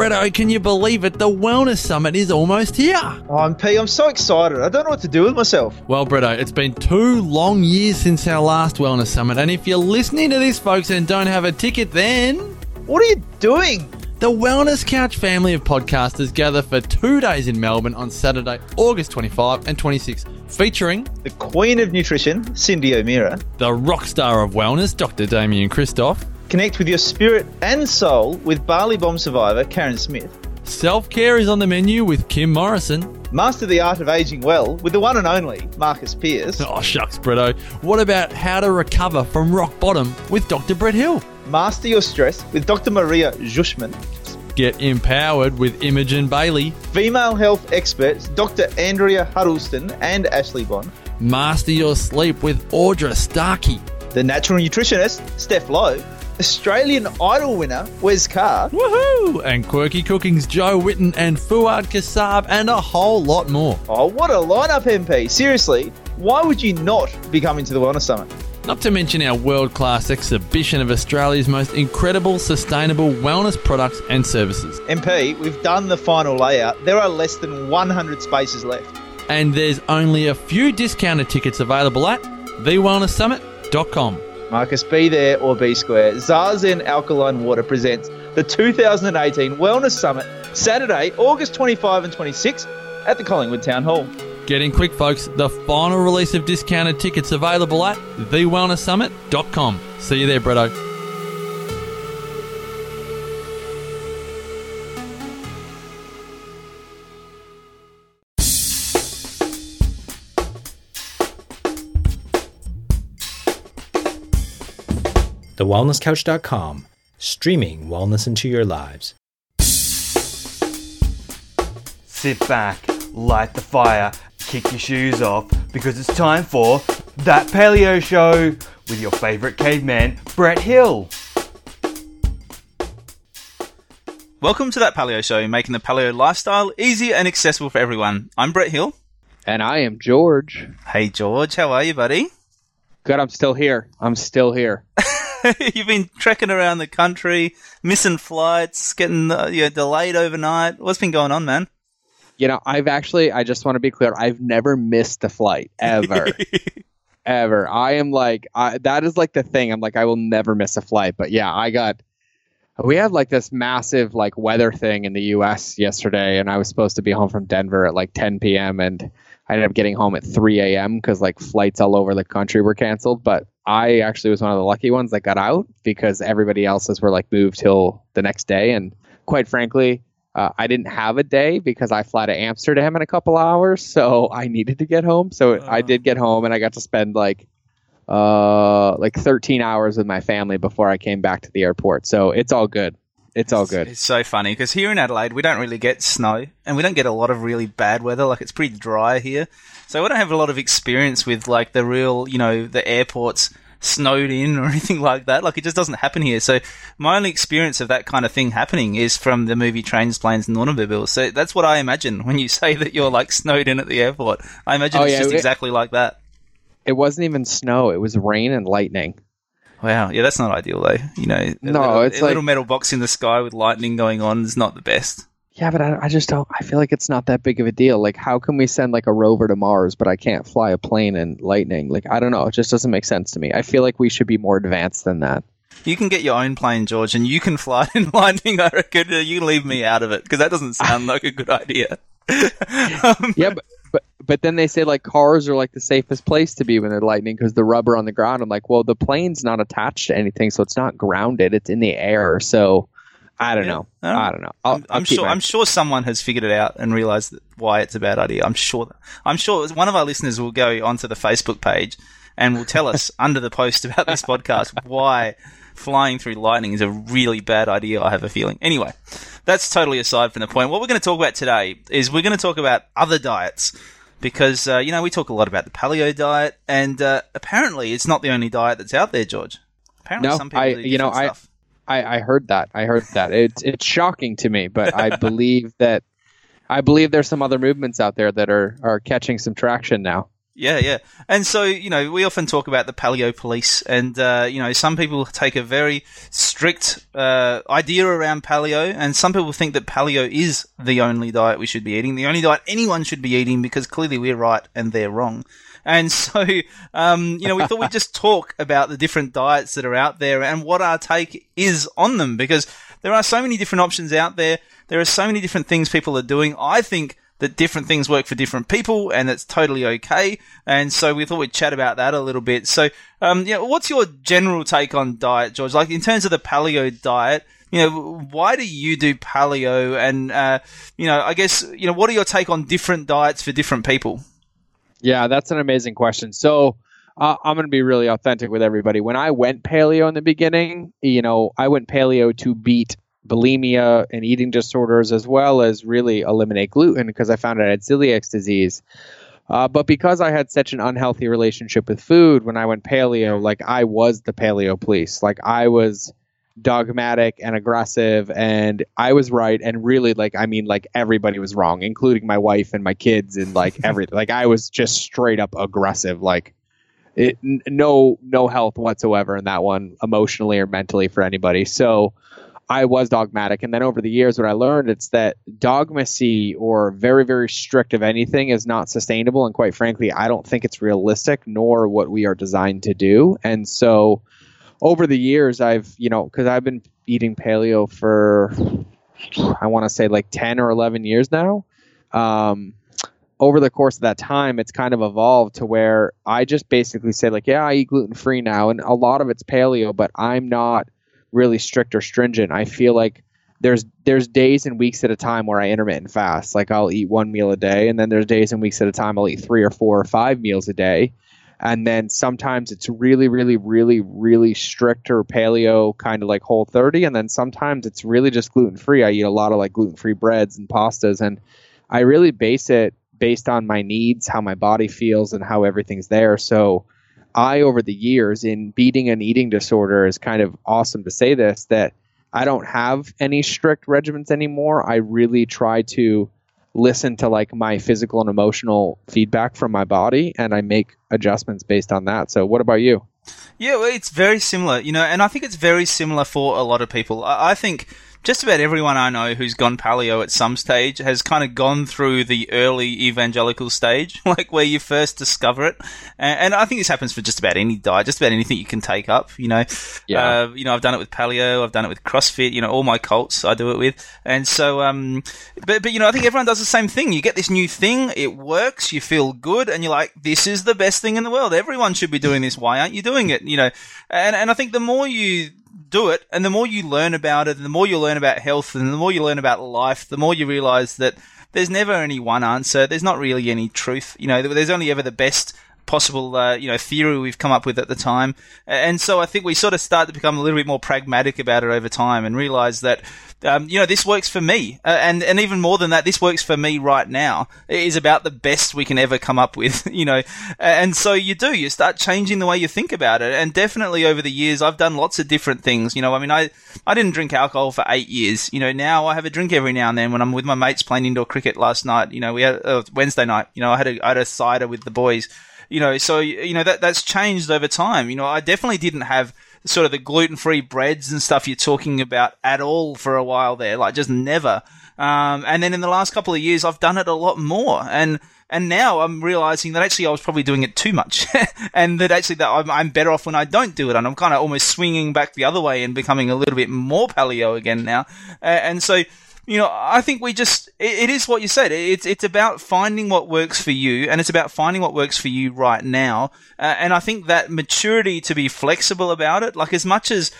Bretto, oh, can you believe it? The Wellness Summit is almost here. Oh, I'm P. I'm so excited. I don't know what to do with myself. Well, Bretto, oh, it's been two long years since our last Wellness Summit, and if you're listening to this, folks, and don't have a ticket, then What are you doing? the Wellness Couch family of podcasters gather for two days in Melbourne on Saturday, August 25 and 26, featuring The Queen of Nutrition, Cyndi O'Meara. the rock star of wellness, Dr. Damian Kristof, Connect with your spirit and soul with Bali Bomb survivor Karen Smith. self care is on the menu with Kim Morrison. Master the art of aging well with the one and only Marcus Pearce. Oh, shucks, Bretto. What about how to recover from rock bottom with Dr. Brett Hill? Master your stress with Dr. Maria Jushman. Get empowered with Imogen Bailey. Female health experts Dr. Andrea Huddleston and Ashley Bond. Master your sleep with Audra Starkey. The natural nutritionist Steph Lowe. Australian Idol winner Wes Carr. Woohoo! And Quirky Cooking's Jo Whitton and Fuad Kassab and a whole lot more. Oh, what a lineup, MP. Seriously, why would you not be coming to the Wellness Summit? Not to mention our world class exhibition of Australia's most incredible sustainable wellness products and services. MP, we've done the final layout. There are less than 100 spaces left. And there's only a few discounted tickets available at thewellnesssummit.com. Marcus, be there or be square. Zazen Alkaline Water presents the 2018 Wellness Summit, Saturday, August 25 and 26 at the Collingwood Town Hall. Get in quick, folks. The final release of discounted tickets available at thewellnesssummit.com. See you there, Bretto. TheWellnessCouch.com, streaming wellness into your lives. Sit back, light the fire, kick your shoes off, because it's time for That Paleo Show with your favourite caveman, Brett Hill. Welcome to that Paleo Show, making the paleo lifestyle easy and accessible for everyone. I'm Brett Hill. And I am George. Hey George, how are you, buddy? Good, I'm still here. I'm still here. You've been trekking around the country, missing flights, getting uh, you know, delayed overnight. What's been going on, man? You know, I've actually, I just want to be clear, I've never missed a flight ever. ever. I am like, I, that is like the thing. I'm like, I will never miss a flight. But yeah, I got, we had like this massive like weather thing in the US yesterday, and I was supposed to be home from Denver at like 10 p.m. and I ended up getting home at 3 a.m. because like flights all over the country were canceled. But I actually was one of the lucky ones that got out because everybody else's were like moved till the next day. And quite frankly, uh, I didn't have a day because I fly to Amsterdam in a couple hours, so I needed to get home. So I did get home, and I got to spend like uh like 13 hours with my family before I came back to the airport. So it's all good. It's all good. It's so funny because here in Adelaide we don't really get snow and we don't get a lot of really bad weather. Like it's pretty dry here, so we don't have a lot of experience with like the real, you know, the airports snowed in or anything like that. Like it just doesn't happen here. So my only experience of that kind of thing happening is from the movie Trains, Planes, and Automobiles. So that's what I imagine when you say that you're like snowed in at the airport. I imagine Oh, it's yeah, just it- exactly like that. It wasn't even snow, it was rain and lightning. Wow, yeah, that's not ideal though. You know, a No, little, it's a little metal box in the sky with lightning going on is not the best. Yeah, but I, I just don't. I feel like it's not that big of a deal. Like, how can we send like a rover to Mars, but I can't fly a plane in lightning? Like, I don't know. It just doesn't make sense to me. I feel like we should be more advanced than that. You can get your own plane, George, and you can fly in lightning. I reckon you leave me out of it because that doesn't sound like a good idea. Um, Yeah, but but but then they say like cars are like the safest place to be when they're lightning because the rubber on the ground. I'm like, well, the plane's not attached to anything, so it's not grounded. It's in the air. So I don't Yeah, know. I don't- I don't know. I'll, I'm, I'll I'm sure. I'm sure someone has figured it out and realised why it's a bad idea. I'm sure. That, I'm sure one of our listeners will go onto the Facebook page and will tell us under the post about this podcast why flying through lightning is a really bad idea. I have a feeling. Anyway, that's totally aside from the point. What we're going to talk about today is we're going to talk about other diets. Because uh, you know we talk a lot about the paleo diet, and uh, apparently it's not the only diet that's out there, George. Apparently, No, some people I- do you know, stuff. I, I heard that. I heard that. It's it's shocking to me, but I believe that I believe there's some other movements out there that are are catching some traction now. Yeah, yeah. And so, you know, we often talk about the paleo police, and, uh, you know, some people take a very strict uh, idea around paleo, and some people think that paleo is the only diet we should be eating, the only diet anyone should be eating, because clearly we're right and they're wrong. And so, um, you know, we thought we'd just talk about the different diets that are out there and what our take is on them, because there are so many different options out there. There are so many different things people are doing. I think that different things work for different people, and it's totally okay. And so we thought we'd chat about that a little bit. So, um, yeah, what's your general take on diet, George? Like in terms of the paleo diet, you know, why do you do paleo? And uh, you know, I guess you know, what are your take on different diets for different people? Yeah, that's an amazing question. So. Uh, I'm going to be really authentic with everybody. When I went paleo in the beginning, you know, I went paleo to beat bulimia and eating disorders, as well as really eliminate gluten because I found out I had celiac disease. Uh, but because I had such an unhealthy relationship with food when I went paleo, like I was the paleo police. Like I was dogmatic and aggressive, and I was right. And really, like, I mean, like everybody was wrong, including my wife and my kids, and like everything. like I was just straight up aggressive. Like it, n- no, no health whatsoever in that one, emotionally or mentally for anybody. So I was dogmatic. And then over the years, what I learned it's that dogmacy or very, very strict of anything is not sustainable. And quite frankly, I don't think it's realistic nor what we are designed to do. And so over the years, I've, you know, because I've been eating paleo for, I want to say like 10 or 11 years now. Um, over the course of that time, it's kind of evolved to where I just basically say, like, yeah, I eat gluten free now. And a lot of it's paleo, but I'm not really strict or stringent. I feel like there's there's days and weeks at a time where I intermittent fast. Like I'll eat one meal a day, and then there's days and weeks at a time I'll eat three or four or five meals a day. And then sometimes it's really, really, really, really strict or paleo, kind of like whole 30. And then sometimes it's really just gluten free. I eat a lot of like gluten free breads and pastas. And I really base it based on my needs, how my body feels, and how everything's there. So I, over the years, in beating an eating disorder, is kind of awesome to say this that I don't have any strict regimens anymore. I really try to listen to like my physical and emotional feedback from my body and I make adjustments based on that. So, what about you? Yeah, well, it's very similar, you know, and I think it's very similar for a lot of people. I, I think just about everyone I know who's gone paleo at some stage has kind of gone through the early evangelical stage, like where you first discover it. And, and, I think this happens for just about any diet, just about anything you can take up. You know, yeah. Uh, you know, I've done it with paleo, I've done it with CrossFit. You know, all my cults I do it with, and so, um, but but you know, I think everyone does the same thing. You get this new thing, it works, you feel good, and you're like, this is the best thing in the world. Everyone should be doing this. Why aren't you doing it? You know, and and I think the more you do it, and the more you learn about it, and the more you learn about health, and the more you learn about life, the more you realize that there's never only one answer. There's not really any truth. You know, there's only ever the best possible, uh, you know, theory we've come up with at the time. And so I think we sort of start to become a little bit more pragmatic about it over time and realize that, um, you know, this works for me. Uh, and, and even more than that, this works for me right now. It is about the best we can ever come up with, you know. And so you do, you start changing the way you think about it. And definitely over the years, I've done lots of different things. You know, I mean, I, I didn't drink alcohol for eight years. You know, now I have a drink every now and then when I'm with my mates playing indoor cricket last night. You know, we had, uh, Wednesday night, you know, I had a, I had a cider with the boys you know, so you know that that's changed over time. You know, I definitely didn't have sort of the gluten free breads and stuff you're talking about at all for a while there, like just never. Um, and then in the last couple of years, I've done it a lot more, and and now I'm realizing that actually I was probably doing it too much, and that actually that I'm, I'm, better off when I don't do it, and I'm kind of almost swinging back the other way and becoming a little bit more paleo again now, uh, and so you know, I think we just, it, it is what you said. It's, it's about finding what works for you and it's about finding what works for you right now. Uh, and I think that maturity to be flexible about it, like as much as,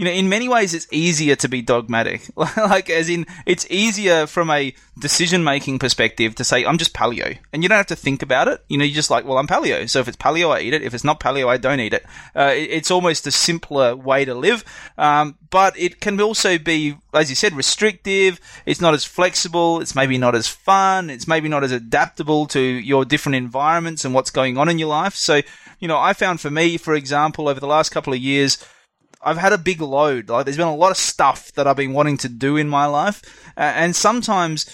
you know, in many ways, it's easier to be dogmatic. like, as in, it's easier from a decision making perspective to say, I'm just paleo. And you don't have to think about it. You know, you're just like, well, I'm paleo. So if it's paleo, I eat it. If it's not paleo, I don't eat it. Uh, it's almost a simpler way to live. Um, but it can also be, as you said, restrictive. It's not as flexible. It's maybe not as fun. It's maybe not as adaptable to your different environments and what's going on in your life. So, you know, I found for me, for example, over the last couple of years, I've had a big load. Like there's been a lot of stuff that I've been wanting to do in my life, uh, and sometimes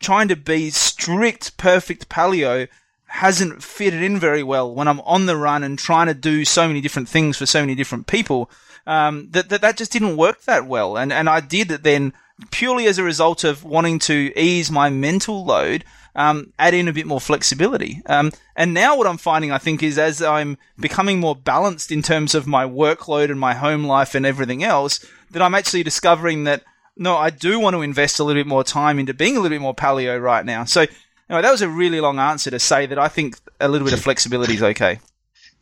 trying to be strict, perfect paleo hasn't fitted in very well when I'm on the run and trying to do so many different things for so many different people. Um, that, that that just didn't work that well, and and I did it then purely as a result of wanting to ease my mental load. Um, add in a bit more flexibility. Um, and now what I'm finding, I think, is as I'm becoming more balanced in terms of my workload and my home life and everything else, that I'm actually discovering that no, I do want to invest a little bit more time into being a little bit more paleo right now. So, anyway, that was a really long answer to say that I think a little bit of flexibility is okay.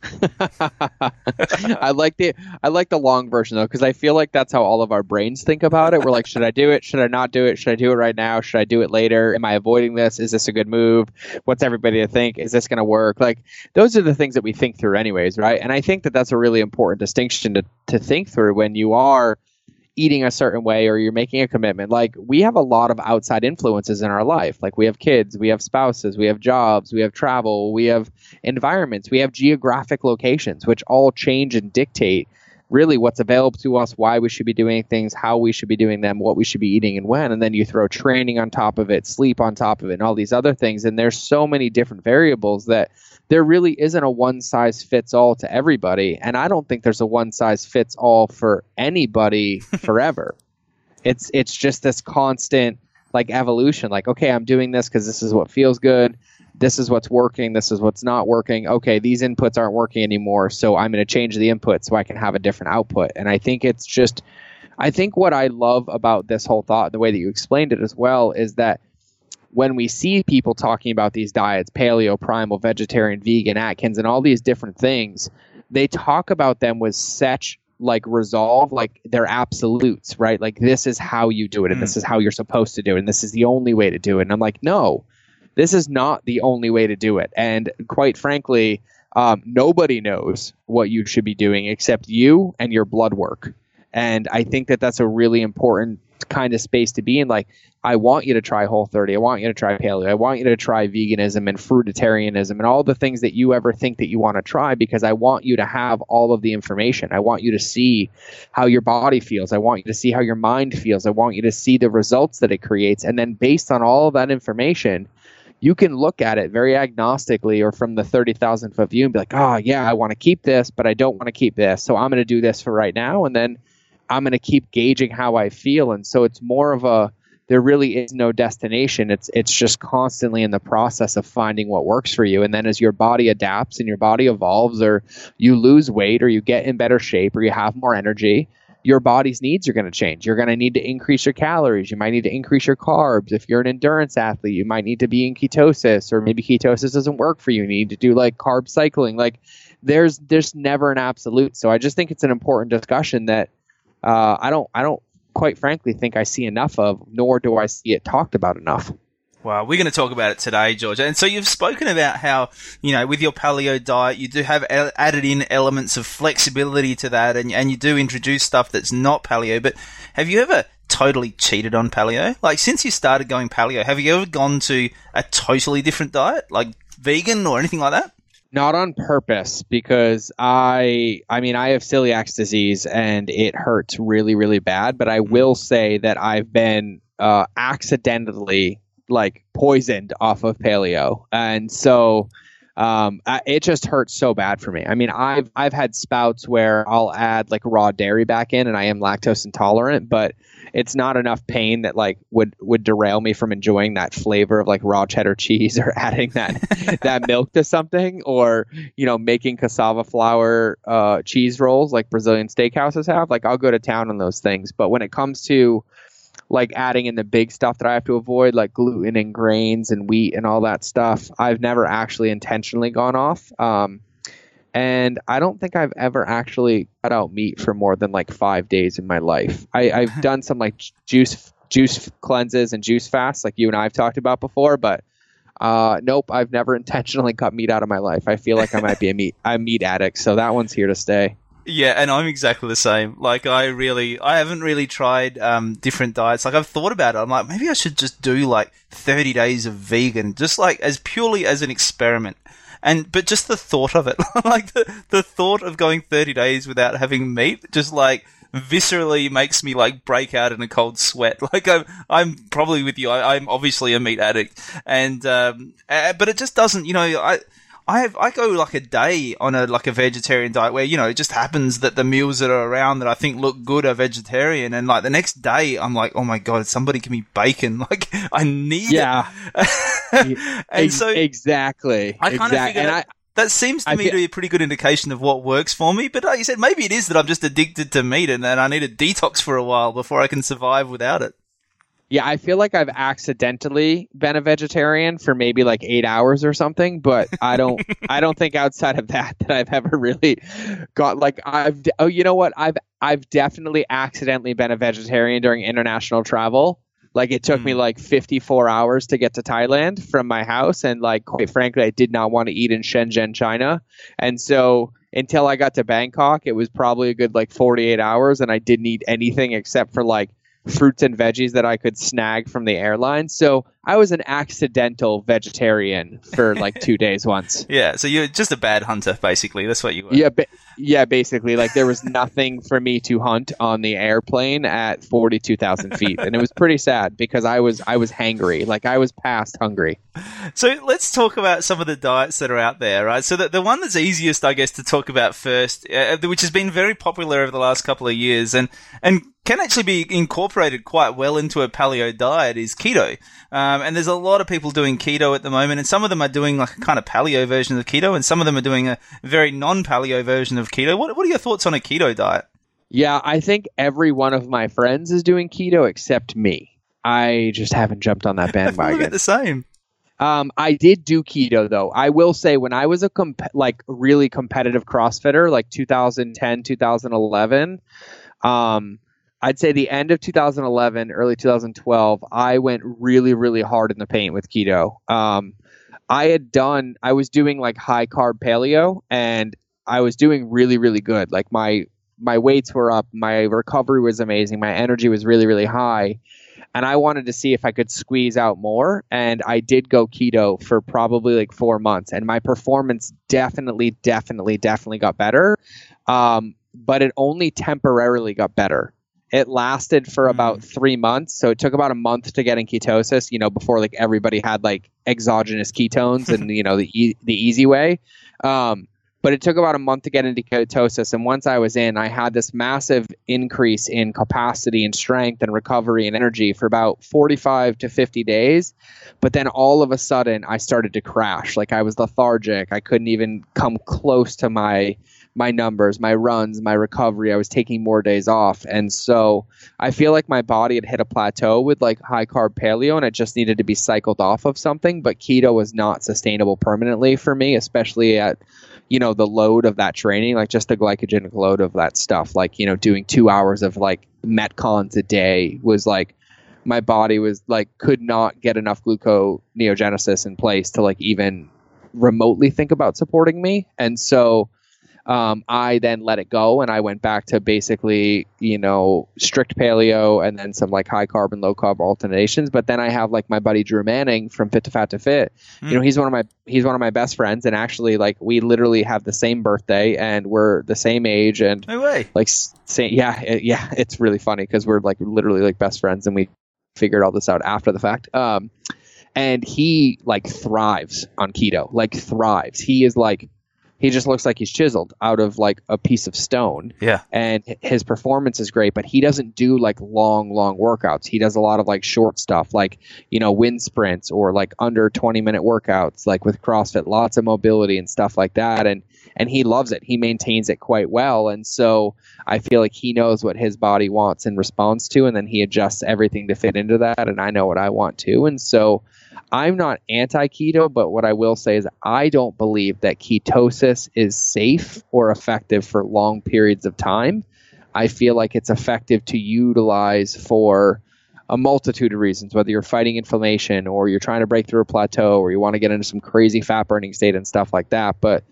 I like the I like the long version though because I feel like that's how all of our brains think about it. We're like, should I do it? Should I not do it? Should I do it right now? Should I do it later? Am I avoiding this? Is this a good move? What's everybody to think? Is this going to work? Like those are the things that we think through anyways, right? And I think that that's a really important distinction to to think through when you are eating a certain way or you're making a commitment. Like we have a lot of outside influences in our life. Like we have kids, we have spouses, we have jobs, we have travel, we have environments, we have geographic locations, which all change and dictate really what's available to us, why we should be doing things, how we should be doing them, what we should be eating and when. And then you throw training on top of it, sleep on top of it, and all these other things. And there's so many different variables that there really isn't a one size fits all to everybody. And I don't think there's a one size fits all for anybody forever. It's it's just this constant like evolution. Like, okay, I'm doing this because this is what feels good this is what's working, this is what's not working. Okay, these inputs aren't working anymore, so I'm going to change the input so I can have a different output. And I think it's just, I think what I love about this whole thought, the way that you explained it as well, is that when we see people talking about these diets, paleo, primal, vegetarian, vegan, Atkins, and all these different things, they talk about them with such like resolve like they're absolutes right like this is how you do it and this is how you're supposed to do it and this is the only way to do it and i'm like no this is not the only way to do it. And quite frankly, um, nobody knows what you should be doing except you and your blood work. And I think that that's a really important kind of space to be in. Like, I want you to try Whole 30. I want you to try paleo. I want you to try veganism and fruitarianism and all the things that you ever think that you want to try because I want you to have all of the information. I want you to see how your body feels. I want you to see how your mind feels. I want you to see the results that it creates. And then based on all of that information, you can look at it very agnostically or from the 30,000 foot view and be like, oh, yeah, I want to keep this, but I don't want to keep this. So I'm going to do this for right now. And then I'm going to keep gauging how I feel. And so it's more of a, there really is no destination. It's it's just constantly in the process of finding what works for you. And then as your body adapts and your body evolves, or you lose weight, or you get in better shape, or you have more energy, your body's needs are going to change. You're going to need to increase your calories. You might need to increase your carbs. If you're an endurance athlete, you might need to be in ketosis, or maybe ketosis doesn't work for you. You need to do like carb cycling. Like there's there's never an absolute. So I just think it's an important discussion that uh, I don't I don't quite frankly think I see enough of, nor do I see it talked about enough. Well, we're going to talk about it today, George. And so you've spoken about how, you know, with your paleo diet, you do have added in elements of flexibility to that and, and you do introduce stuff that's not paleo. But have you ever totally cheated on paleo? Like, since you started going paleo, have you ever gone to a totally different diet, like vegan or anything like that? Not on purpose because I I mean I have celiac disease and it hurts really really bad but I will say that I've been uh, accidentally like poisoned off of paleo, and so um, it just hurts so bad for me. I mean, I've I've had spouts where I'll add like raw dairy back in, and I am lactose intolerant, but it's not enough pain that like would would derail me from enjoying that flavor of like raw cheddar cheese or adding that that milk to something, or you know making cassava flour uh, cheese rolls like Brazilian steakhouses have. Like I'll go to town on those things, but when it comes to like adding in the big stuff that I have to avoid, like gluten and grains and wheat and all that stuff. I've never actually intentionally gone off. Um, and I don't think I've ever actually cut out meat for more than like five days in my life. I, I've done some like juice juice cleanses and juice fasts, like you and I have talked about before, but uh, nope, I've never intentionally cut meat out of my life. I feel like I might be a meat a meat addict, so that one's here to stay. Yeah, and I'm exactly the same. Like, I really, I haven't really tried um, different diets. Like, I've thought about it. I'm like, maybe I should just do like 30 days of vegan, just like as purely as an experiment. And but just the thought of it, like the the thought of going 30 days without having meat, just like viscerally makes me like break out in a cold sweat. Like I'm, I'm probably with you. I, I'm obviously a meat addict, and um, uh, but it just doesn't. You know, I. I have I go like a day on a like a vegetarian diet where you know it just happens that the meals that are around that I think look good are vegetarian and like the next day I'm like oh my god somebody give me bacon like I need Yeah. it and Ex- so exactly. I kind of exact- figured and that, I, that seems to I me fe- to be a pretty good indication of what works for me. But like you said, maybe it is that I'm just addicted to meat and that I need a detox for a while before I can survive without it. Yeah, I feel like I've accidentally been a vegetarian for maybe like eight hours or something, but I don't, I don't think outside of that that I've ever really got like I've. Oh, you know what? I've I've definitely accidentally been a vegetarian during international travel. Like it took me Mm. like 54 hours to get to Thailand from my house, and like quite frankly, I did not want to eat in Shenzhen, China, and so until I got to Bangkok, it was probably a good like 48 hours, and I didn't eat anything except for like fruits and veggies that I could snag from the airline. So I was an accidental vegetarian for like two days once. Yeah, so you're just a bad hunter, basically. That's what you were. Yeah, ba- yeah, basically, like there was nothing for me to hunt on the airplane at forty-two thousand feet, and it was pretty sad because I was I was hangry, like I was past hungry. So let's talk about some of the diets that are out there, right? So the, the one that's easiest, I guess, to talk about first, uh, which has been very popular over the last couple of years and, and can actually be incorporated quite well into a paleo diet is keto. Um, and there's a lot of people doing keto at the moment, and some of them are doing like a kind of paleo version of keto, and some of them are doing a very non-paleo version of keto. What, what are your thoughts on a keto diet? Yeah, I think every one of my friends is doing keto except me. I just haven't jumped on that I feel a bit bandwagon. the same. Um, I did do keto though. I will say when I was a comp- like really competitive CrossFitter, like 2010, 2011, um, I'd say the end of 2011, early 2012, I went really, really hard in the paint with keto. Um, I had done, I was doing like high carb paleo, and I was doing really, really good. Like my my weights were up, my recovery was amazing, my energy was really, really high and I wanted to see if I could squeeze out more. And I did go keto for probably like four months, and my performance definitely, definitely, definitely got better. Um, but it only temporarily got better. It lasted for about three months, so it took about a month to get in ketosis. You know, before like everybody had like exogenous ketones and you know the e- the easy way. Um, but it took about a month to get into ketosis. And once i was in i had this massive increase in capacity and strength and recovery and energy for about 45 to 50 days. But then all of a sudden i started to crash. Like i was lethargic. I couldn't even come close to my my numbers my runs my recovery i was taking more days off. And so i feel like my body had hit a plateau with like high carb paleo and it just needed to be cycled off of something. But keto was not sustainable permanently for me especially at you know the load of that training like just the glycogenic load of that stuff. Like you know doing two hours of like metcons a day was like my body was like could not get enough gluconeogenesis in place to like even remotely think about supporting me. And so um, I then let it go and I went back to basically, you know, strict paleo and then some like high carb and low carb alternations. But then I have like my buddy Drew Manning from Fit to Fat to Fit. You know, he's one of my he's one of my best friends and actually like we literally have the same birthday and we're the same age and No way. like s- say yeah it, yeah it's really funny because we're like literally like best friends and we figured all this out after the fact um and he like thrives on keto like thrives he is like he just looks like he's chiseled out of like a piece of stone. Yeah. and his performance is great but he doesn't do like long long workouts. He does a lot of like short stuff like you know wind sprints or like under 20 minute workouts like with crossfit. Lots of mobility and stuff like that and and he loves it. He maintains it quite well and so i feel like he knows what his body wants and responds to and then he adjusts everything to fit into that and i know what i want to and so i'm not anti keto but what i will say is i don't believe that ketosis is safe or effective for long periods of time i feel like it's effective to utilize for a multitude of reasons, whether you're fighting inflammation or you're trying to break through a plateau or you want to get into some crazy fat burning state and stuff like that. But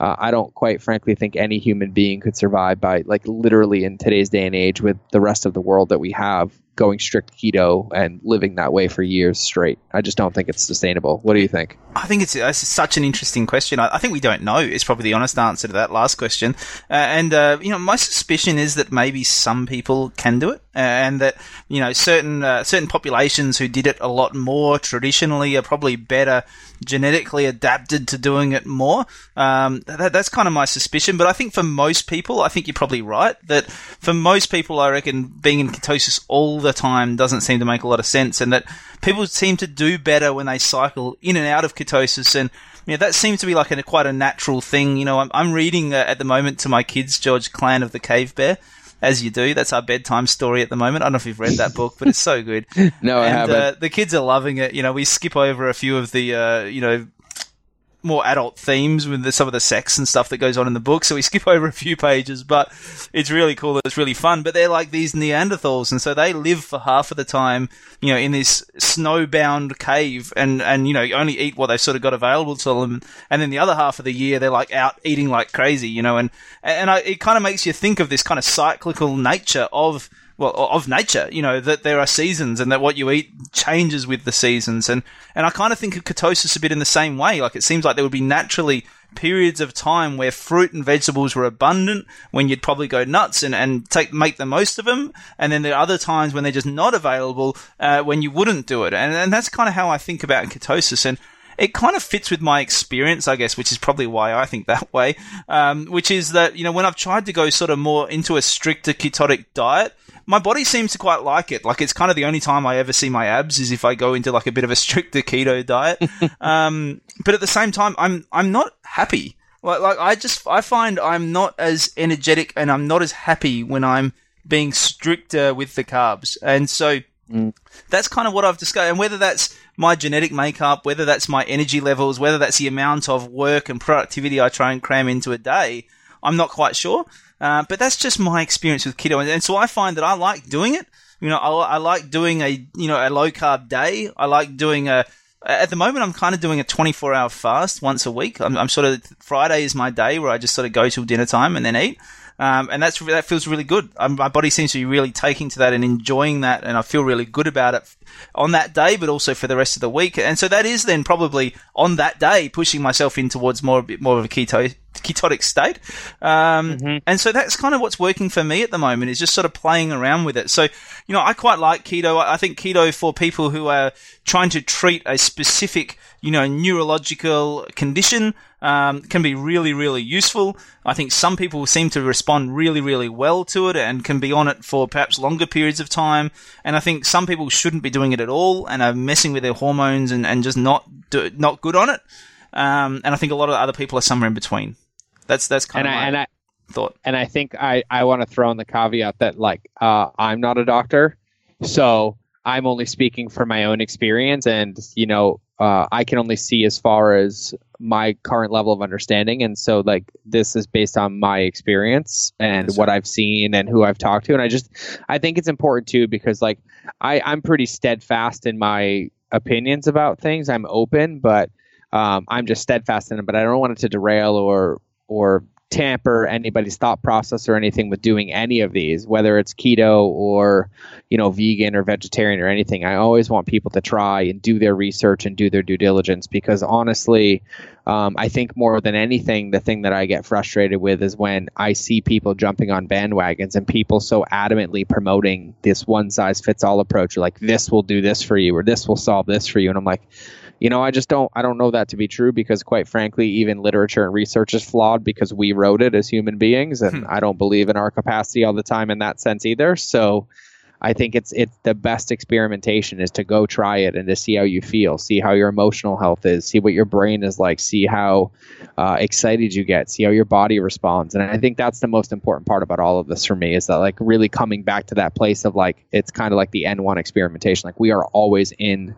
uh, I don't quite frankly think any human being could survive by, like, literally in today's day and age with the rest of the world that we have going strict keto and living that way for years straight. I just don't think it's sustainable. What do you think? I think it's, it's such an interesting question. I, I, think we don't know. Is probably the honest answer to that last question. Uh, and uh, you know, my suspicion is that maybe some people can do it, and that you know certain uh, certain populations who did it a lot more traditionally are probably better genetically adapted to doing it more. Um, that, that's kind of my suspicion. But I think for most people, I think you're probably right. That for most people, I reckon being in ketosis all the time doesn't seem to make a lot of sense, and that people seem to do better when they cycle in and out of ketosis and you know, that seems to be like a, quite a natural thing. You know, I'm, I'm reading uh, at the moment to my kids George Clan of the Cave Bear, as you do. That's our bedtime story at the moment. I don't know if you've read that book, but it's so good. no, I and, haven't. Uh, the kids are loving it. You know, we skip over a few of the, uh, you know, more adult themes with the, some of the sex and stuff that goes on in the book. So we skip over a few pages, but it's really cool. It's really fun. But they're like these Neanderthals, and so they live for half of the time, you know, in this snowbound cave, and and you know only eat what they've sort of got available to them, and then the other half of the year they're like out eating like crazy, you know, and and I, it kind of makes you think of this kind of cyclical nature of well, of nature, you know, that there are seasons and that what you eat changes with the seasons. And, and I kind of think of ketosis a bit in the same way. Like it seems like there would be naturally periods of time where fruit and vegetables were abundant, when you'd probably go nuts and, and take, make the most of them. And then there are other times when they're just not available, uh, when you wouldn't do it. And, and that's kind of how I think about ketosis. And, it kind of fits with my experience, I guess, which is probably why I think that way. Um, which is that, you know, when I've tried to go sort of more into a stricter ketotic diet, my body seems to quite like it. Like it's kind of the only time I ever see my abs is if I go into like a bit of a stricter keto diet. um, but at the same time, I'm I'm not happy. Like like I just I find I'm not as energetic and I'm not as happy when I'm being stricter with the carbs. And so Mm. that's kind of what I've discovered. And whether that's my genetic makeup, whether that's my energy levels, whether that's the amount of work and productivity I try and cram into a day, I'm not quite sure. Uh, but that's just my experience with keto, and, so I find that I like doing it. You know, I, I, like doing a you know a low carb day. I like doing a. At the moment, I'm kind of doing a 24 hour fast once a week. I'm, I'm sort of Friday is my day where I just sort of go till dinner time and then eat. Um, and that's that feels really good. Um, my body seems to be really taking to that and enjoying that, and I feel really good about it on that day, but also for the rest of the week. And so that is then probably on that day pushing myself in towards more a bit more of a keto ketotic state. Um, mm-hmm. And so that's kind of what's working for me at the moment is just sort of playing around with it. So, you know, I quite like keto. I think keto for people who are trying to treat a specific, you know, neurological condition um, can be really, really useful. I think some people seem to respond really, really well to it and can be on it for perhaps longer periods of time. And I think some people shouldn't be doing it at all and are messing with their hormones and, and just not do, not good on it. Um, and I think a lot of other people are somewhere in between. That's that's kind and of I, my and I, thought. And I think I I want to throw in the caveat that like uh, I'm not a doctor, so I'm only speaking from my own experience, and you know uh, I can only see as far as my current level of understanding, and so like this is based on my experience and That's what right. I've seen and who I've talked to, and I just I think it's important too because like I I'm pretty steadfast in my opinions about things. I'm open, but um, I'm just steadfast in it, but I don't want it to derail or or tamper anybody's thought process or anything with doing any of these, whether it's keto or you know vegan or vegetarian or anything. I always want people to try and do their research and do their due diligence because honestly, um, I think more than anything, the thing that I get frustrated with is when I see people jumping on bandwagons and people so adamantly promoting this one size fits all approach, like this will do this for you or this will solve this for you, and I'm like you know i just don't i don't know that to be true because quite frankly even literature and research is flawed because we wrote it as human beings and hmm. i don't believe in our capacity all the time in that sense either. So i think it's it's the best experimentation is to go try it and to see how you feel see how your emotional health is see what your brain is like see how uh, excited you get see how your body responds. And i think that's the most important part about all of this for me is that like really coming back to that place of like it's kind of like the n1 experimentation. Like we are always in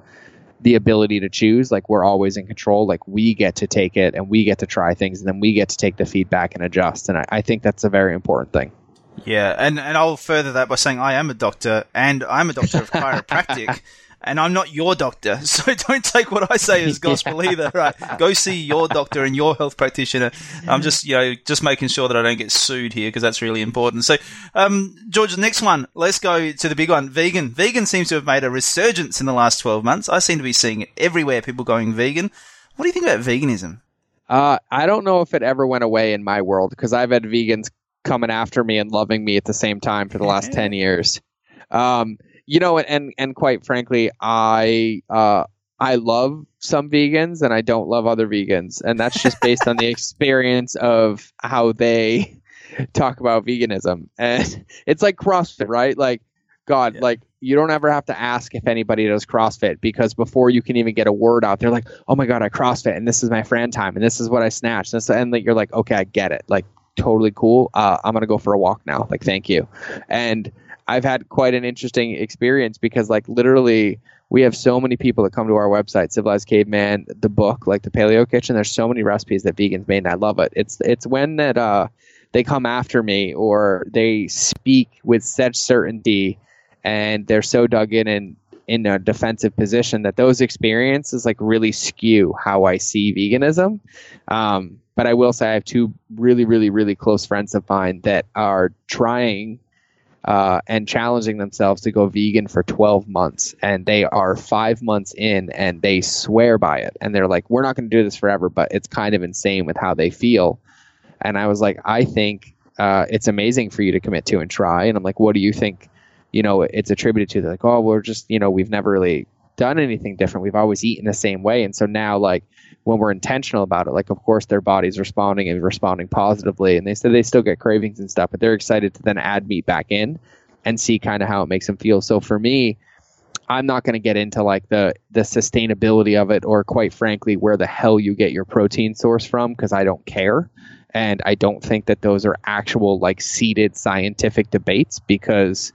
the ability to choose. Like we're always in control. Like we get to take it and we get to try things and then we get to take the feedback and adjust. And I, I think that's a very important thing. Yeah, and, and I'll further that by saying I am a doctor and I'm a doctor of chiropractic. And I'm not your doctor, so don't take what I say as gospel either. Right? Go see your doctor and your health practitioner. I'm just, you know, just making sure that I don't get sued here because that's really important. So, um, George, the next one, let's go to the big one. Vegan. Vegan seems to have made a resurgence in the last 12 months. I seem to be seeing it everywhere. People going vegan. What do you think about veganism? Uh, I don't know if it ever went away in my world because I've had vegans coming after me and loving me at the same time for the last 10 years. Um, you know, and, and quite frankly, I, uh, I love some vegans and I don't love other vegans. And that's just based on the experience of how they talk about veganism. And it's like CrossFit, right? Like, God, like you don't ever have to ask if anybody does CrossFit because before you can even get a word out, they're like, "Oh my God, I CrossFit, and this is my friend time, and this is what I snatched," and, so, and like, you're like, "Okay, I get it. Like, totally cool. Uh, I'm gonna go for a walk now. Like, thank you." And I've had quite an interesting experience because, like, literally, we have so many people that come to our website, Civilized Caveman, the book, like the Paleo Kitchen. There's so many recipes that vegans made, and I love it. It's it's when that uh, they come after me or they speak with such certainty and they're so dug in and in a defensive position that those experiences like really skew how I see veganism. Um, but I will say I have two really, really, really close friends of mine that are trying uh, and challenging themselves to go vegan for 12 months. And they are five months in and they swear by it. And they're like, we're not going to do this forever, but it's kind of insane with how they feel. And I was like, I think uh, it's amazing for you to commit to and try. And I'm like, what do you think? You know, it's attributed to like, oh, we're just, you know, we've never really done anything different. We've always eaten the same way. And so now, like, when we're intentional about it, like, of course, their body's responding and responding positively. And they said they still get cravings and stuff, but they're excited to then add meat back in and see kind of how it makes them feel. So for me, I'm not going to get into like the the sustainability of it or quite frankly where the hell you get your protein source from because I don't care and I don't think that those are actual like seated scientific debates because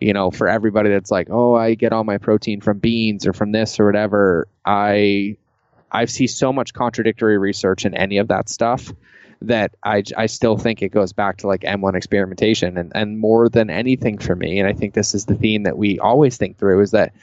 you know for everybody that's like oh I get all my protein from beans or from this or whatever I I see so much contradictory research in any of that stuff that I, I still think it goes back to like n1 experimentation and, and more than anything for me. And I think this is the theme that we always think through is that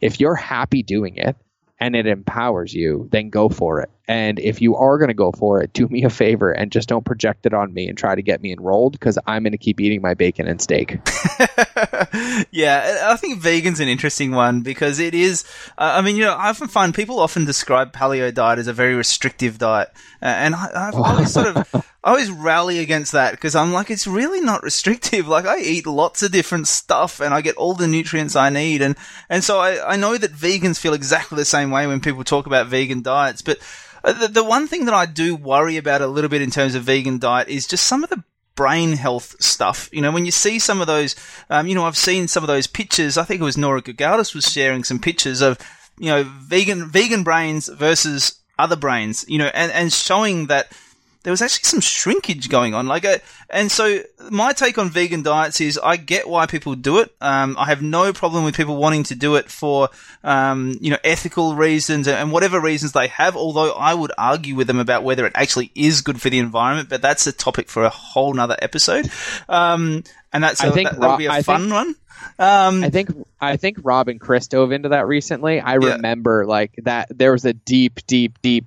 if you're happy doing it and it empowers you, then go for it. And if you are going to go for it, do me a favor and just don't project it on me and try to get me enrolled because I'm going to keep eating my bacon and steak. yeah, I think vegan's an interesting one because it is. Uh, I mean, you know, I often find people often describe paleo diet as a very restrictive diet, uh, and I, I've always sort of. I always rally against that because I'm like, it's really not restrictive. Like I eat lots of different stuff and I get all the nutrients I need. And, and so I, I know that vegans feel exactly the same way when people talk about vegan diets. But the, the one thing that I do worry about a little bit in terms of vegan diet is just some of the brain health stuff. You know, when you see some of those, um, you know, I've seen some of those pictures. I think it was Nora Gedgaudas was sharing some pictures of, you know, vegan vegan brains versus other brains. You know, and and showing that there was actually some shrinkage going on. Like, a, uh, and so my take on vegan diets is I get why people do it. Um, I have no problem with people wanting to do it for, um, you know, ethical reasons and whatever reasons they have. Although I would argue with them about whether it actually is good for the environment, but that's a topic for a whole nother episode. Um, and that's, a, I think that, will be a I fun think, one. Um, I think I think Rob and Chris dove into that recently. I yeah. remember like that there was a deep, deep, deep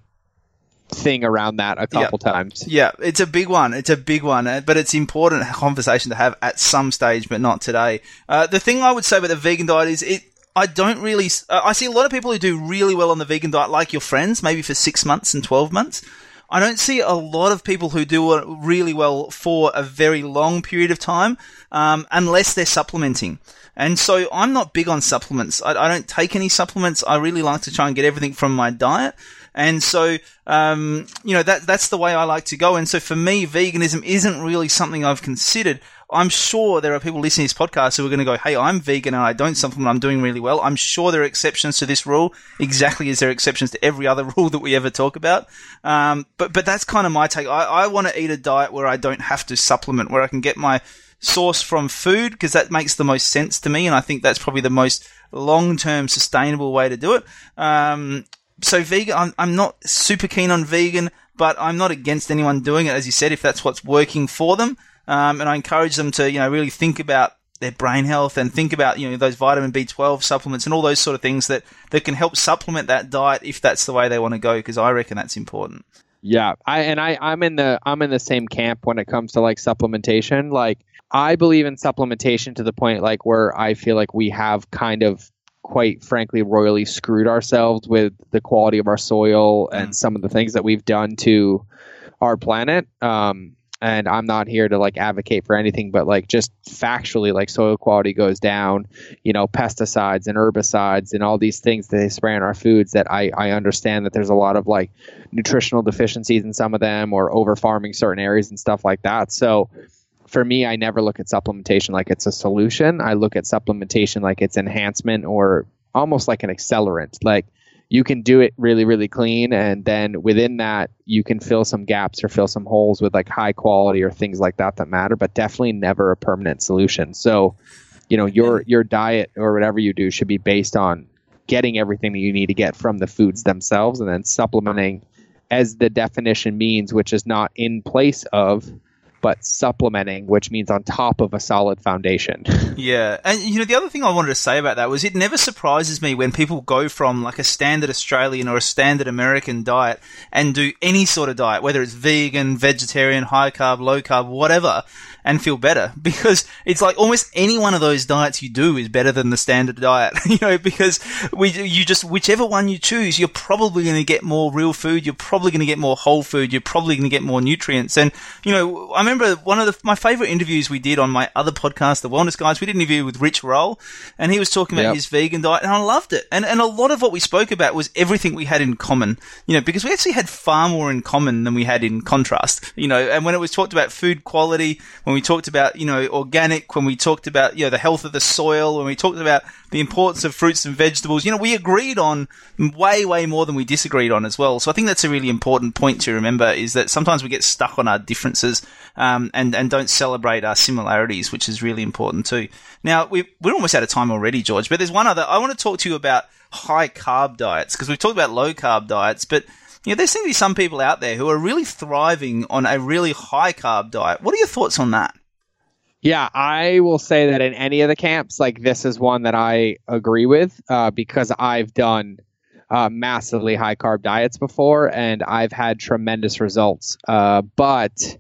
thing around that a couple yeah. times. Yeah, it's a big one. It's a big one, uh, but it's important conversation to have at some stage, but not today. Uh, the thing I would say about the vegan diet is it. I don't really. Uh, I see a lot of people who do really well on the vegan diet, like your friends, maybe for six months and twelve months. I don't see a lot of people who do really well for a very long period of time, um, unless they're supplementing. And so I'm not big on supplements. I, I, don't take any supplements. I really like to try and get everything from my diet. And so, um, you know, that, that's the way I like to go. And so for me, veganism isn't really something I've considered. I'm sure there are people listening to this podcast who are going to go, Hey, I'm vegan and I don't supplement. I'm doing really well. I'm sure there are exceptions to this rule, exactly as there are exceptions to every other rule that we ever talk about. Um, but, but that's kind of my take. I, I want to eat a diet where I don't have to supplement, where I can get my source from food because that makes the most sense to me. And I think that's probably the most long-term sustainable way to do it. Um, so vegan, I'm, I'm not super keen on vegan, but I'm not against anyone doing it, as you said, if that's what's working for them. Um, and I encourage them to, you know, really think about their brain health and think about you know those vitamin B12 supplements and all those sort of things that that can help supplement that diet if that's the way they want to go because I reckon that's important. Yeah, I and I I'm in the I'm in the same camp when it comes to like supplementation. Like I believe in supplementation to the point like where I feel like we have kind of quite frankly royally screwed ourselves with the quality of our soil and some of the things that we've done to our planet. Um, and I'm not here to like advocate for anything, but like just factually, like soil quality goes down, you know, pesticides and herbicides and all these things that they spray on our foods that I, I understand that there's a lot of like nutritional deficiencies in some of them or over farming certain areas and stuff like that. So for me, I never look at supplementation like it's a solution. I look at supplementation like it's enhancement or almost like an accelerant. Like you can do it really, really clean. And then within that, you can fill some gaps or fill some holes with like high quality or things like that that matter, but definitely never a permanent solution. So, you know, your, your diet or whatever you do should be based on getting everything that you need to get from the foods themselves and then supplementing as the definition means, which is not in place of, but supplementing, which means on top of a solid foundation. Yeah, and you know the other thing I wanted to say about that was it never surprises me when people go from like a standard Australian or a standard American diet and do any sort of diet, whether it's vegan, vegetarian, high carb, low carb, whatever, and feel better because it's like almost any one of those diets you do is better than the standard diet, you know, because we you just whichever one you choose, you're probably going to get more real food, you're probably going to get more whole food, you're probably going to get more nutrients, and you know I remember one of the, my favorite interviews we did on my other podcast, The Wellness Guys. We did an interview with Rich Roll, and he was talking about Yep. his vegan diet, and I loved it. And and a lot of what we spoke about was everything we had in common. You know, because we actually had far more in common than we had in contrast. You know, and when it was talked about food quality, when we talked about you know organic, when we talked about you know the health of the soil, when we talked about the importance of fruits and vegetables, you know, we agreed on way way more than we disagreed on as well. So I think that's a really important point to remember is that sometimes we get stuck on our differences um, and and don't celebrate our similarities, which is really important too. Now we we're almost out of time already, George. But there's one other I want to talk to you about high carb diets because we've talked about low carb diets, but you know there seem to be some people out there who are really thriving on a really high carb diet. What are your thoughts on that? Yeah, I will say that in any of the camps, like this is one that I agree with uh, because I've done uh, massively high carb diets before and I've had tremendous results. Uh, but,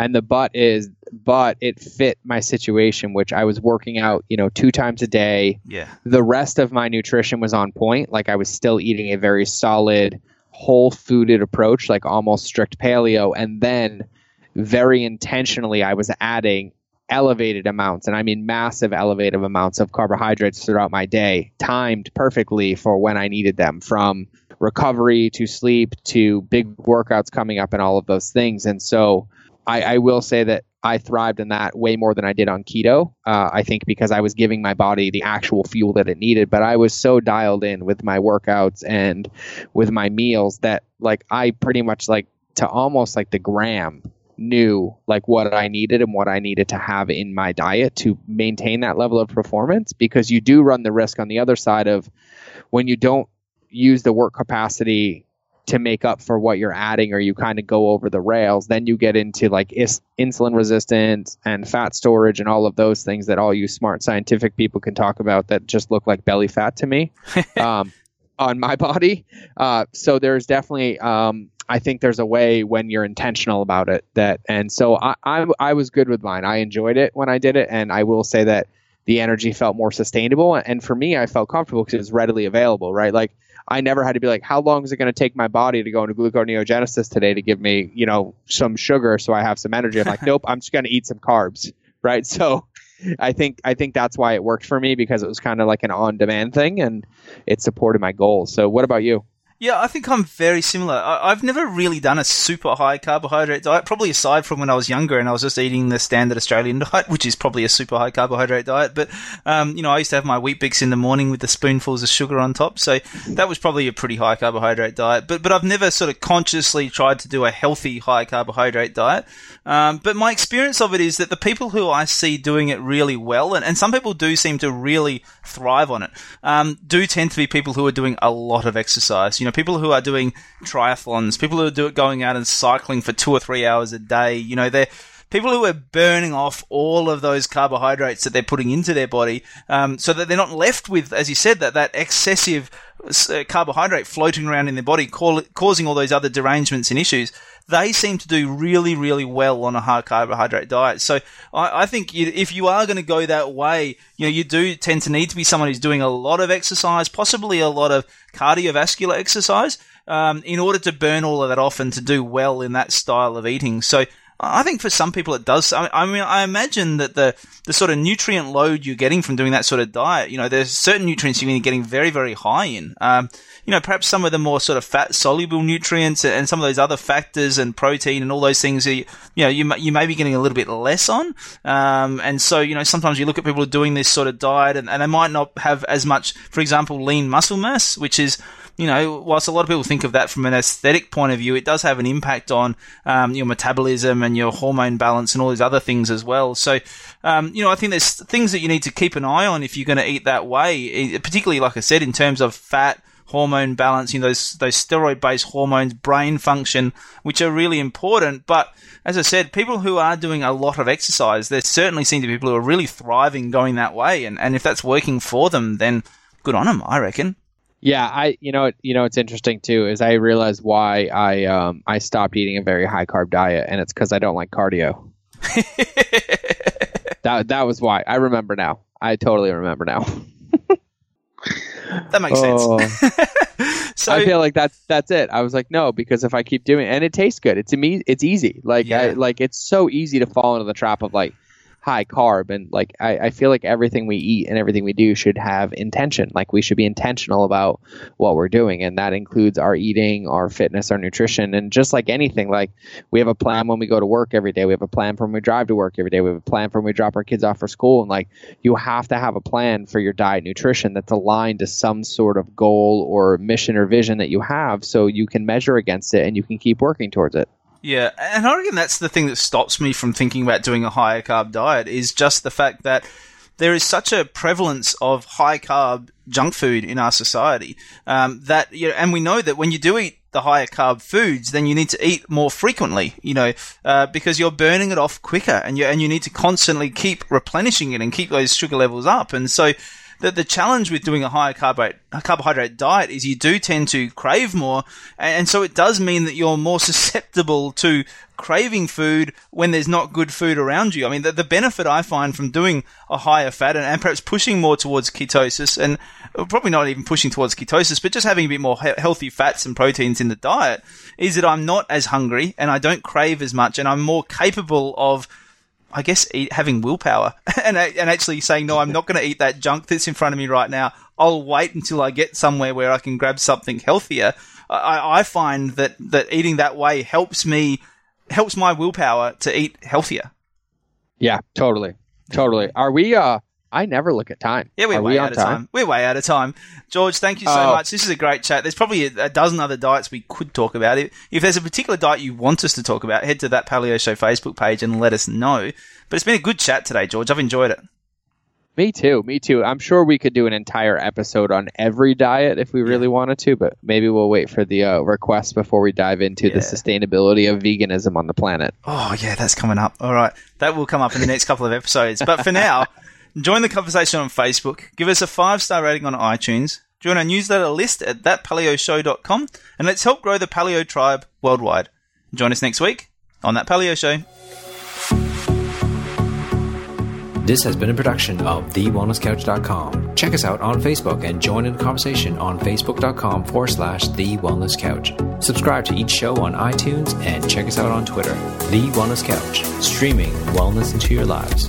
and the but is, but it fit my situation, which I was working out, you know, two times a day. Yeah, The rest of my nutrition was on point. Like I was still eating a very solid, whole fooded approach, like almost strict paleo. And then very intentionally, I was adding elevated amounts, and I mean massive elevated amounts of carbohydrates throughout my day, timed perfectly for when I needed them from recovery to sleep to big workouts coming up and all of those things. And so I, I will say that I thrived in that way more than I did on keto. Uh, I think because I was giving my body the actual fuel that it needed, but I was so dialed in with my workouts and with my meals that like I pretty much like to almost like the gram knew like what I needed and what I needed to have in my diet to maintain that level of performance because you do run the risk on the other side of when you don't use the work capacity to make up for what you're adding or you kind of go over the rails then you get into like is- insulin resistance and fat storage and all of those things that all you smart scientific people can talk about that just look like belly fat to me um, on my body uh, so there's definitely um, I think there's a way when you're intentional about it that, and so I, I, I was good with mine. I enjoyed it when I did it, and I will say that the energy felt more sustainable. And for me, I felt comfortable because it was readily available, right? Like I never had to be like, how long is it going to take my body to go into gluconeogenesis today to give me, you know, some sugar so I have some energy? I'm like, nope, I'm just going to eat some carbs, right? So I think I think that's why it worked for me because it was kind of like an on-demand thing, and it supported my goals. So what about you? Yeah, I think I'm very similar. I, I've never really done a super high carbohydrate diet, probably aside from when I was younger and I was just eating the standard Australian diet, which is probably a super high carbohydrate diet. But, um, you know, I used to have my Weet-Bix in the morning with the spoonfuls of sugar on top. So that was probably a pretty high carbohydrate diet. But, but I've never sort of consciously tried to do a healthy high carbohydrate diet. Um, but my experience of it is that the people who I see doing it really well, and, and some people do seem to really thrive on it, um, do tend to be people who are doing a lot of exercise. You know, people who are doing triathlons, people who are do, going out and cycling for two or three hours a day. You know, they're people who are burning off all of those carbohydrates that they're putting into their body, um, so that they're not left with, as you said, that that excessive uh, carbohydrate floating around in their body, causing all those other derangements and issues. They seem to do really, really well on a high carbohydrate diet. So I, I think you, if you are going to go that way, you know, you do tend to need to be someone who's doing a lot of exercise, possibly a lot of cardiovascular exercise, um, in order to burn all of that off and to do well in that style of eating. So I think for some people it does. I mean, I imagine that the, the sort of nutrient load you're getting from doing that sort of diet, you know, there's certain nutrients you're getting very, very high in. Um, you know, perhaps some of the more sort of fat soluble nutrients and some of those other factors and protein and all those things, you, you know, you, you may be getting a little bit less on. Um, and so, you know, sometimes you look at people doing this sort of diet and, and they might not have as much, for example, lean muscle mass, which is, you know, whilst a lot of people think of that from an aesthetic point of view, it does have an impact on um, your metabolism and your hormone balance and all these other things as well. So, um, you know, I think there's things that you need to keep an eye on if you're going to eat that way, particularly, like I said, in terms of fat, hormone balance, you know, those, those steroid based hormones, brain function, which are really important. But as I said, people who are doing a lot of exercise, there certainly seem to be people who are really thriving going that way. And, and if that's working for them, then good on them, I reckon. Yeah, I you know you know it's interesting too is I realized why I um I stopped eating a very high carb diet and it's because I don't like cardio. that that was why I remember now. I totally remember now. that makes oh. sense. so I feel like that's that's it. I was like, no, because if I keep doing it, and it tastes good, it's me, it's easy. Like yeah. I, like it's so easy to fall into the trap of like high carb and like I, I feel like everything we eat and everything we do should have intention. Like we should be intentional about what we're doing and that includes our eating our fitness our nutrition and just like anything like we have a plan when we go to work every day. We have a plan for when we drive to work every day. We have a plan for when we drop our kids off for school and like you have to have a plan for your diet nutrition that's aligned to some sort of goal or mission or vision that you have so you can measure against it and you can keep working towards it yeah, and I reckon that's the thing that stops me from thinking about doing a higher carb diet is just the fact that there is such a prevalence of high carb junk food in our society um, that you know, and we know that when you do eat the higher carb foods, then you need to eat more frequently, you know, uh, because you're burning it off quicker, and you and you need to constantly keep replenishing it and keep those sugar levels up, and so the, the challenge with doing a higher carbohydrate, carbohydrate diet is you do tend to crave more. And, and so it does mean that you're more susceptible to craving food when there's not good food around you. I mean, the, the benefit I find from doing a higher fat and, and, perhaps pushing more towards ketosis and uh, probably not even pushing towards ketosis, but just having a bit more he- healthy fats and proteins in the diet is that I'm not as hungry and I don't crave as much and I'm more capable of I guess eat, having willpower and and actually saying no, I'm not going to eat that junk that's in front of me right now. I'll wait until I get somewhere where I can grab something healthier. I, I find that that eating that way helps me helps my willpower to eat healthier. Yeah, totally, totally. Are we? Uh, I never look at time. Yeah, we're Are way we out of time? time? We're way out of time. George, thank you so oh. much. This is a great chat. There's probably a, a, dozen other diets we could talk about. If, if there's a particular diet you want us to talk about, head to that Paleo Show Facebook page and let us know. But it's been a good chat today, George. I've enjoyed it. Me too. Me too. I'm sure we could do an entire episode on every diet if we really wanted to, but maybe we'll wait for the uh, request before we dive into yeah. the sustainability of veganism on the planet. Oh, yeah, that's coming up. All right. That will come up in the next couple of episodes. But for now, Join the conversation on Facebook. Give us a five star rating on iTunes. Join our newsletter list at thatpaleoshow.com and let's help grow the paleo tribe worldwide. Join us next week on That Paleo Show. This has been a production of TheWellnessCouch.com. Check us out on Facebook and join in the conversation on Facebook.com forward slash The Wellness Couch. Subscribe to each show on iTunes and check us out on Twitter. The Wellness Couch, streaming wellness into your lives.